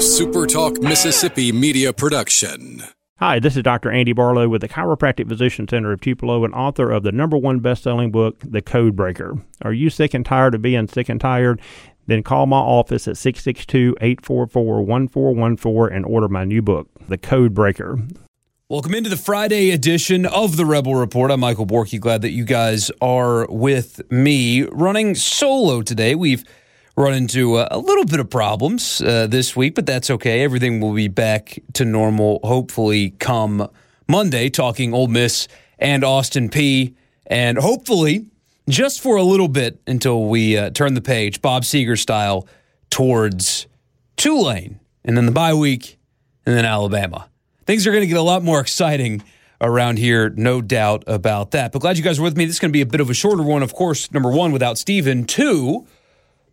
SuperTalk Mississippi media production. Hi, this is Dr. Andy Barlow with the Chiropractic Physician Center of Tupelo and author of the number one best-selling book, The Code Breaker. Are you sick and tired of being sick and tired? Then call my office at 662-844-1414 and order my new book, The Code Breaker. Welcome into the Friday edition of the Rebel Report. I'm Michael Borky. Glad that you guys are with me. Running solo today. We've run into a, little bit of problems uh, this week, but that's okay. Everything will be back to normal, hopefully, come Monday, talking Ole Miss and Austin Peay. And hopefully, just for a little bit until we uh, turn the page, Bob Seger style, towards Tulane, and then the bye week, and then Alabama. Things are going to get a lot more exciting around here, no doubt about that. But glad you guys are with me. This is going to be a bit of a shorter one, of course. Number one, without Steven. Two,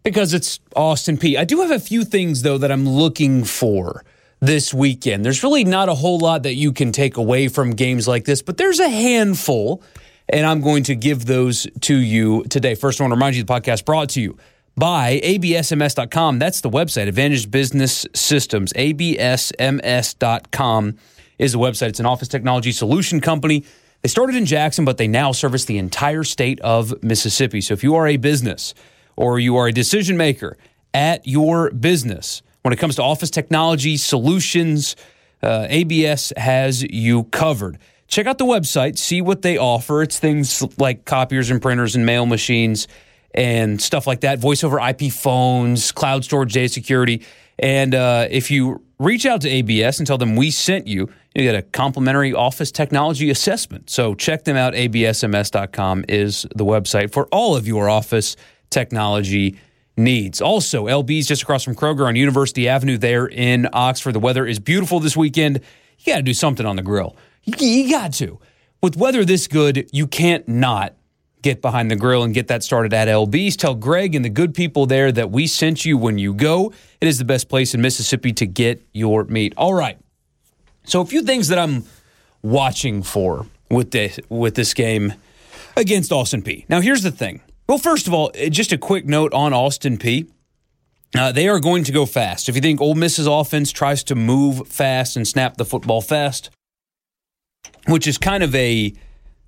because it's Austin Peay. I do have a few things, though, that I'm looking for this weekend. There's really not a whole lot that you can take away from games like this, but there's a handful, and I'm going to give those to you today. First, I want to remind you the podcast brought to you by absms.com. That's the website, Advantage Business Systems. absms.com is the website. It's an office technology solution company. They started in Jackson, but they now service the entire state of Mississippi. So if you are a business, or you are a decision maker at your business, when it comes to office technology solutions, uh, ABS has you covered. Check out the website, see what they offer. It's things like copiers and printers and mail machines and stuff like that, voice over IP phones, cloud storage, data security. And uh, if you reach out to ABS and tell them we sent you, you get a complimentary office technology assessment. So check them out. ABSMS.com is the website for all of your office technology needs. Also, LB's just across from Kroger on University Avenue there in Oxford. The weather is beautiful this weekend. You got to do something on the grill. You got to. With weather this good, you can't not get behind the grill and get that started at LB's. Tell Greg and the good people there that we sent you when you go. It is the best place in Mississippi to get your meat. All right. So a few things that I'm watching for with this with this game against Austin Peay. Now here's the thing. Well, first of all, uh, just a quick note on Austin Peay. Uh, they are going to go fast. If you think Ole Miss's offense tries to move fast and snap the football fast, which is kind of a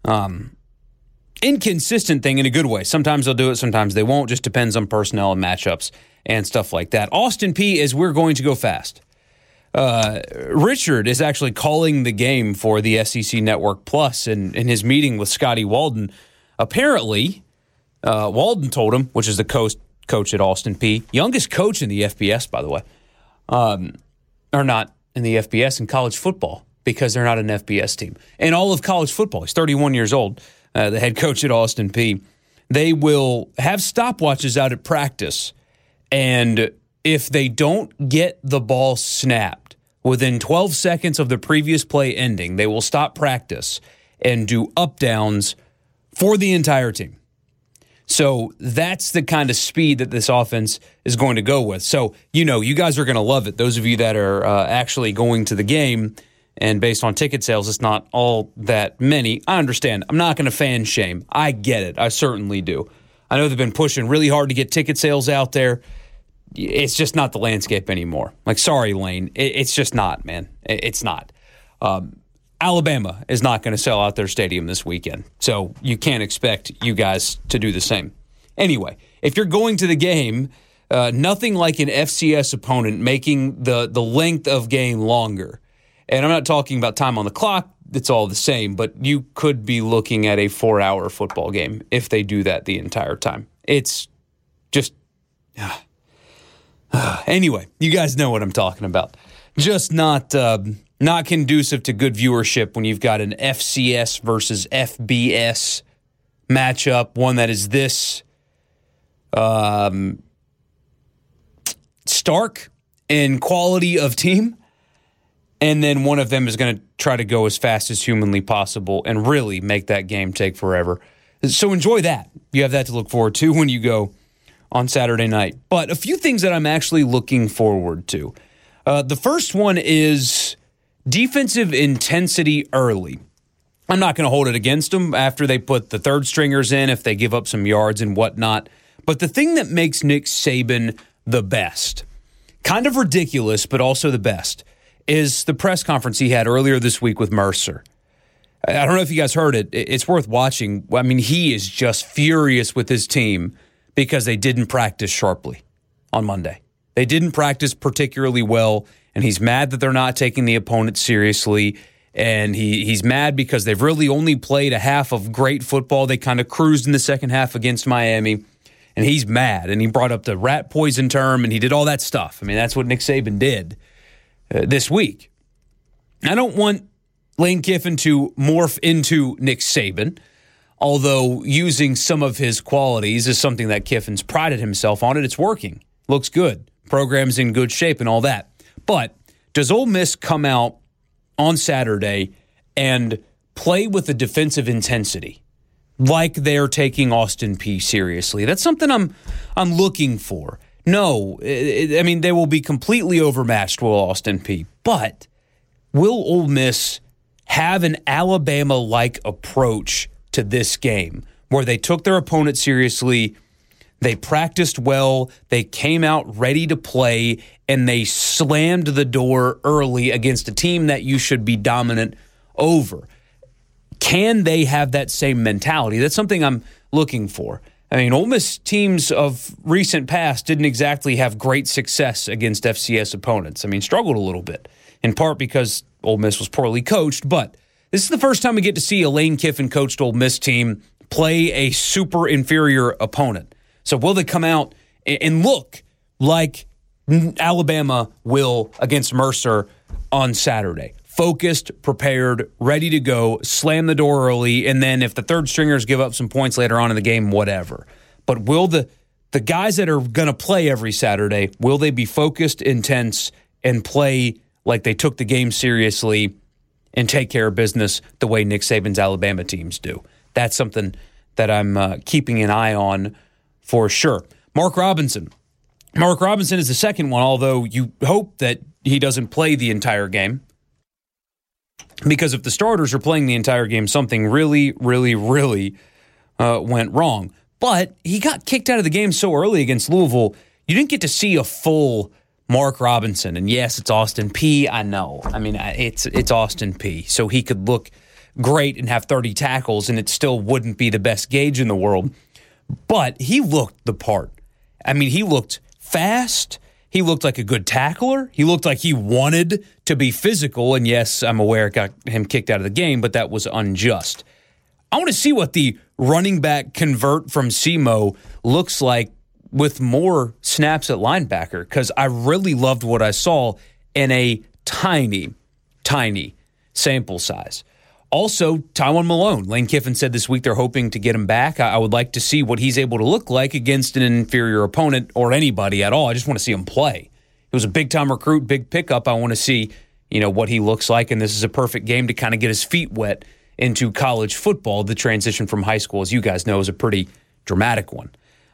um, inconsistent thing in a good way. Sometimes they'll do it, sometimes they won't. Just depends on personnel and matchups and stuff like that. Austin Peay is we're going to go fast. Uh, Richard is actually calling the game for the SEC Network Plus in, in his meeting with Scotty Walden. Apparently, uh, Walden told him, which is the coach coach at Austin Peay, youngest coach in the FBS, by the way, um, or not in the FBS in college football because they're not an FBS team. In all of college football, he's 31 years old, uh, the head coach at Austin Peay. They will have stopwatches out at practice, and if they don't get the ball snapped within 12 seconds of the previous play ending, they will stop practice and do up downs for the entire team. So that's the kind of speed that this offense is going to go with. So, you know, you guys are going to love it. Those of you that are uh, actually going to the game, and based on ticket sales, it's not all that many. I understand. I'm not going to fan shame. I get it. I certainly do. I know they've been pushing really hard to get ticket sales out there. It's just not the landscape anymore. Like, sorry, Lane. It's just not, man. It's not. Um, Alabama is not going to sell out their stadium this weekend. So you can't expect you guys to do the same. Anyway, if you're going to the game, uh, nothing like an FCS opponent making the, the length of game longer. And I'm not talking about time on the clock, it's all the same, but you could be looking at a four hour football game if they do that the entire time. It's just. Uh, uh, anyway, you guys know what I'm talking about. Just not. Um, not conducive to good viewership when you've got an FCS versus FBS matchup, one that is this um, stark in quality of team. And then one of them is going to try to go as fast as humanly possible and really make that game take forever. So enjoy that. You have that to look forward to when you go on Saturday night. But a few things that I'm actually looking forward to. Uh, the first one is defensive intensity early. I'm not going to hold it against them after they put the third stringers in if they give up some yards and whatnot. But the thing that makes Nick Saban the best kind of ridiculous, but also the best, is the press conference he had earlier this week with Mercer. I don't know if you guys heard it. It's worth watching. I mean, he is just furious with his team because they didn't practice sharply on Monday. They didn't practice particularly well, and he's mad that they're not taking the opponent seriously. And he, he's mad because they've really only played a half of great football. They kind of cruised in the second half against Miami and he's mad. And he brought up the rat poison term and he did all that stuff. I mean, that's what Nick Saban did uh, this week. I don't want Lane Kiffin to morph into Nick Saban, although using some of his qualities is something that Kiffin's prided himself on it. It's working, looks good, program's in good shape, and all that. But does Ole Miss come out on Saturday and play with a defensive intensity? like they're taking Austin Peay seriously. That's something I'm I'm looking for. No, I mean they will be completely overmatched will Austin Peay, but will Ole Miss have an Alabama-like approach to this game where they took their opponent seriously, they practiced well, they came out ready to play, and they slammed the door early against a team that you should be dominant over. Can they have that same mentality? That's something I'm looking for. I mean, Ole Miss teams of recent past didn't exactly have great success against FCS opponents. I mean, struggled a little bit, in part because Ole Miss was poorly coached. But this is the first time we get to see a Lane Kiffin coached Ole Miss team play a super inferior opponent. So will they come out and look like Alabama will against Mercer on Saturday? focused, prepared, ready to go, slam the door early, and then if the third stringers give up some points later on in the game, whatever. But will the the guys that are going to play every Saturday, will they be focused, intense, and play like they took the game seriously and take care of business the way Nick Saban's Alabama teams do? That's something that I'm uh, keeping an eye on for sure. Mark Robinson. Mark Robinson is the second one, although you hope that he doesn't play the entire game because if the starters are playing the entire game, something really, really, really uh, went wrong. But he got kicked out of the game so early against Louisville, you didn't get to see a full Mark Robinson. And yes, it's Austin Peay. I know. I mean, it's it's Austin Peay. So he could look great and have 30 tackles, and it still wouldn't be the best gauge in the world. But he looked the part. I mean, he looked fast. He looked like a good tackler. He looked like he wanted to be physical. And yes, I'm aware it got him kicked out of the game, but that was unjust. I want to see what the running back convert from SEMO looks like with more snaps at linebacker because I really loved what I saw in a tiny, tiny sample size. Also, Tywone Malone. Lane Kiffin said this week they're hoping to get him back. I, would like to see what he's able to look like against an inferior opponent or anybody at all. I just want to see him play. He was a big time recruit, big pickup. I want to see, you know, what he looks like. And this is a perfect game to kind of get his feet wet into college football. The transition from high school, as you guys know, is a pretty dramatic one.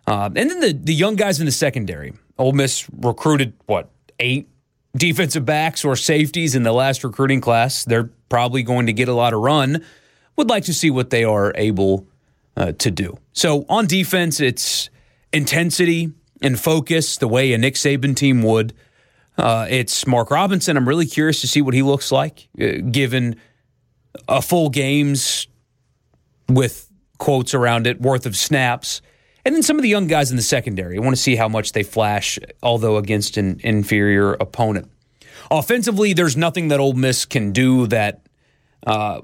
Uh, and then the, the young guys in the secondary. Ole Miss recruited, what, eight defensive backs or safeties in the last recruiting class. They're probably going to get a lot of run. Would like to see what they are able uh, to do. So on defense, it's intensity and focus the way a Nick Saban team would. Uh, it's Mark Robinson. I'm really curious to see what he looks like uh, given a full games with quotes around it worth of snaps. And then some of the young guys in the secondary. I want to see how much they flash, although against an inferior opponent. Offensively, there's nothing that Ole Miss can do that uh,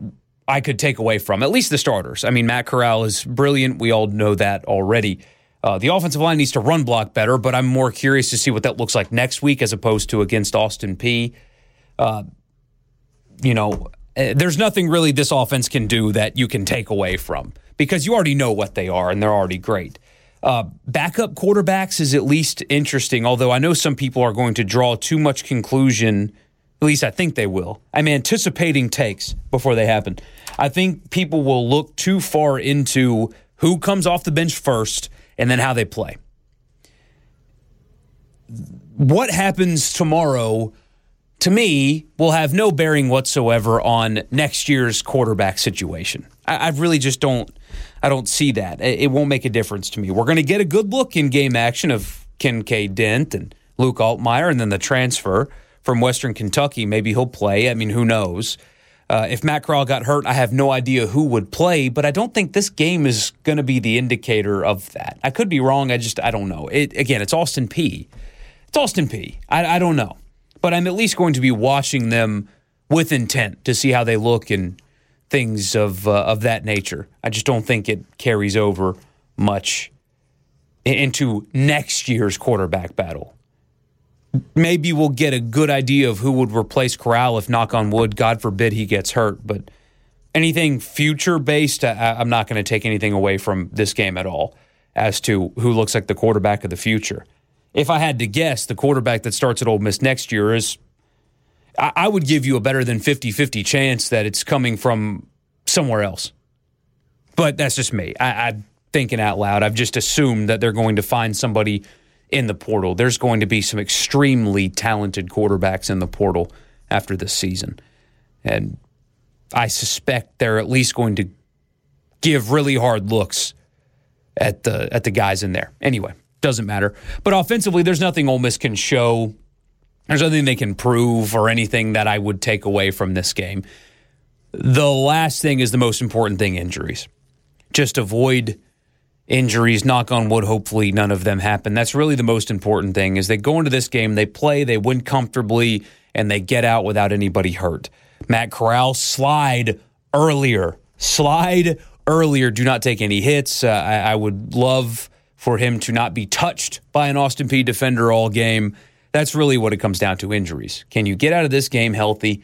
I could take away from, at least the starters. I mean, Matt Corral is brilliant. We all know that already. Uh, the offensive line needs to run block better, but I'm more curious to see what that looks like next week as opposed to against Austin Peay. Uh, you know, eh, there's nothing really this offense can do that you can take away from because you already know what they are and they're already great. Uh, backup quarterbacks is at least interesting, although I know some people are going to draw too much conclusion. At least I think they will. I'm anticipating takes before they happen. I think people will look too far into who comes off the bench first and then how they play. What happens tomorrow, to me, will have no bearing whatsoever on next year's quarterback situation. I, I really just don't I don't see that. It won't make a difference to me. We're going to get a good look in game action of Kinkead Dent and Luke Altmyer, and then the transfer from Western Kentucky. Maybe he'll play. I mean, who knows? Uh, if Matt Corral got hurt, I have no idea who would play, but I don't think this game is going to be the indicator of that. I could be wrong. I just, I don't know. It, again, it's Austin Peay. It's Austin Peay. I, I don't know. But I'm at least going to be watching them with intent to see how they look and things of, uh, of that nature. I just don't think it carries over much into next year's quarterback battle maybe we'll get a good idea of who would replace Corral if, knock on wood, God forbid he gets hurt. But anything future based, I, I'm not going to take anything away from this game at all as to who looks like the quarterback of the future. If I had to guess, the quarterback that starts at Ole Miss next year is, I, I would give you a better than 50 50 chance that it's coming from somewhere else. But that's just me. I, I'm thinking out loud. I've just assumed that they're going to find somebody in the portal. There's going to be some extremely talented quarterbacks in the portal after this season. And I suspect they're at least going to give really hard looks at the at the guys in there. Anyway, doesn't matter. But offensively, there's nothing Ole Miss can show. There's nothing they can prove or anything that I would take away from this game. The last thing is the most important thing injuries. Just avoid injuries. Knock on wood, hopefully none of them happen. That's really the most important thing is they go into this game, they play, they win comfortably, and they get out without anybody hurt. Matt Corral, slide earlier. Slide earlier. Do not take any hits. Uh, I, I would love for him to not be touched by an Austin Peay defender all game. That's really what it comes down to injuries. Can you get out of this game healthy?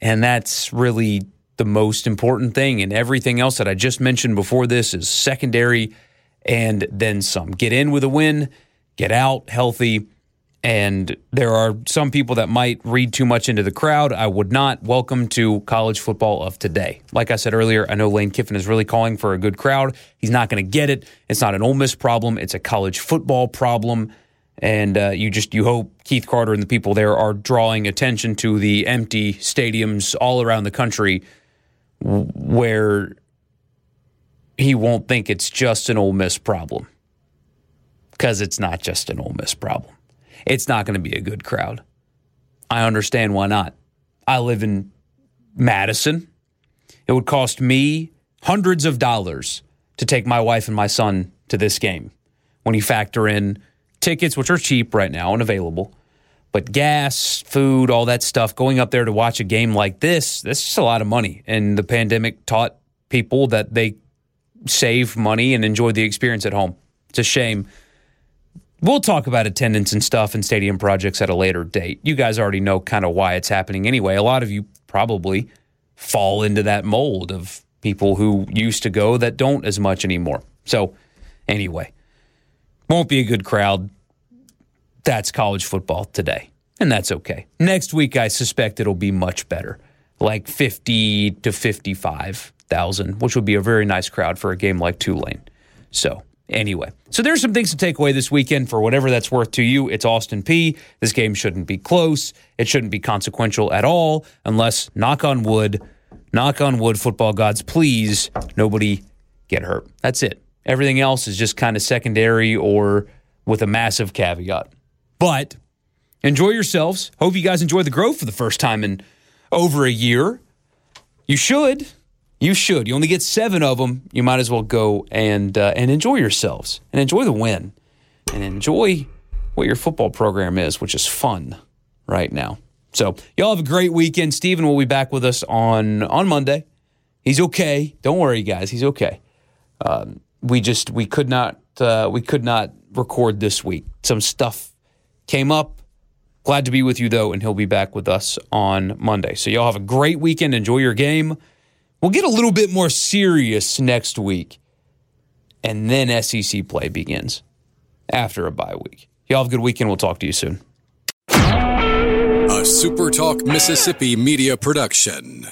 And that's really the most important thing. And everything else that I just mentioned before this is secondary and then some. Get in with a win, get out healthy. And there are some people that might read too much into the crowd. I would not. Welcome to college football of today. Like I said earlier, I know Lane Kiffin is really calling for a good crowd. He's not going to get it. It's not an Ole Miss problem. It's a college football problem. And uh, you just you hope Keith Carter and the people there are drawing attention to the empty stadiums all around the country where he won't think it's just an Ole Miss problem because it's not just an Ole Miss problem. It's not going to be a good crowd. I understand why not. I live in Madison. It would cost me hundreds of dollars to take my wife and my son to this game when you factor in tickets, which are cheap right now and available, but gas, food, all that stuff, going up there to watch a game like this, that's just a lot of money. And the pandemic taught people that they save money and enjoy the experience at home. It's a shame. We'll talk about attendance and stuff and stadium projects at a later date. You guys already know kind of why it's happening anyway. A lot of you probably fall into that mold of people who used to go that don't as much anymore. So, anyway, won't be a good crowd. That's college football today, and that's okay. Next week, I suspect it'll be much better, like 50 to 55 thousand, which would be a very nice crowd for a game like Tulane. So anyway, so there's some things to take away this weekend for whatever that's worth to you. It's Austin Peay. This game shouldn't be close. It shouldn't be consequential at all, unless knock on wood, knock on wood, football gods, please nobody get hurt. That's it. Everything else is just kind of secondary or with a massive caveat. But enjoy yourselves. Hope you guys enjoy the Grove for the first time in over a year. You should. You should. You only get seven of them. You might as well go and uh, and enjoy yourselves and enjoy the win and enjoy what your football program is, which is fun right now. So y'all have a great weekend. Steven will be back with us on on Monday. He's okay. Don't worry, guys. He's okay. Um, we just we could not uh, we could not record this week. Some stuff came up. Glad to be with you though, and he'll be back with us on Monday. So y'all have a great weekend. Enjoy your game. We'll get a little bit more serious next week, and then SEC play begins after a bye week. Y'all have a good weekend. We'll talk to you soon. A SuperTalk Mississippi media production.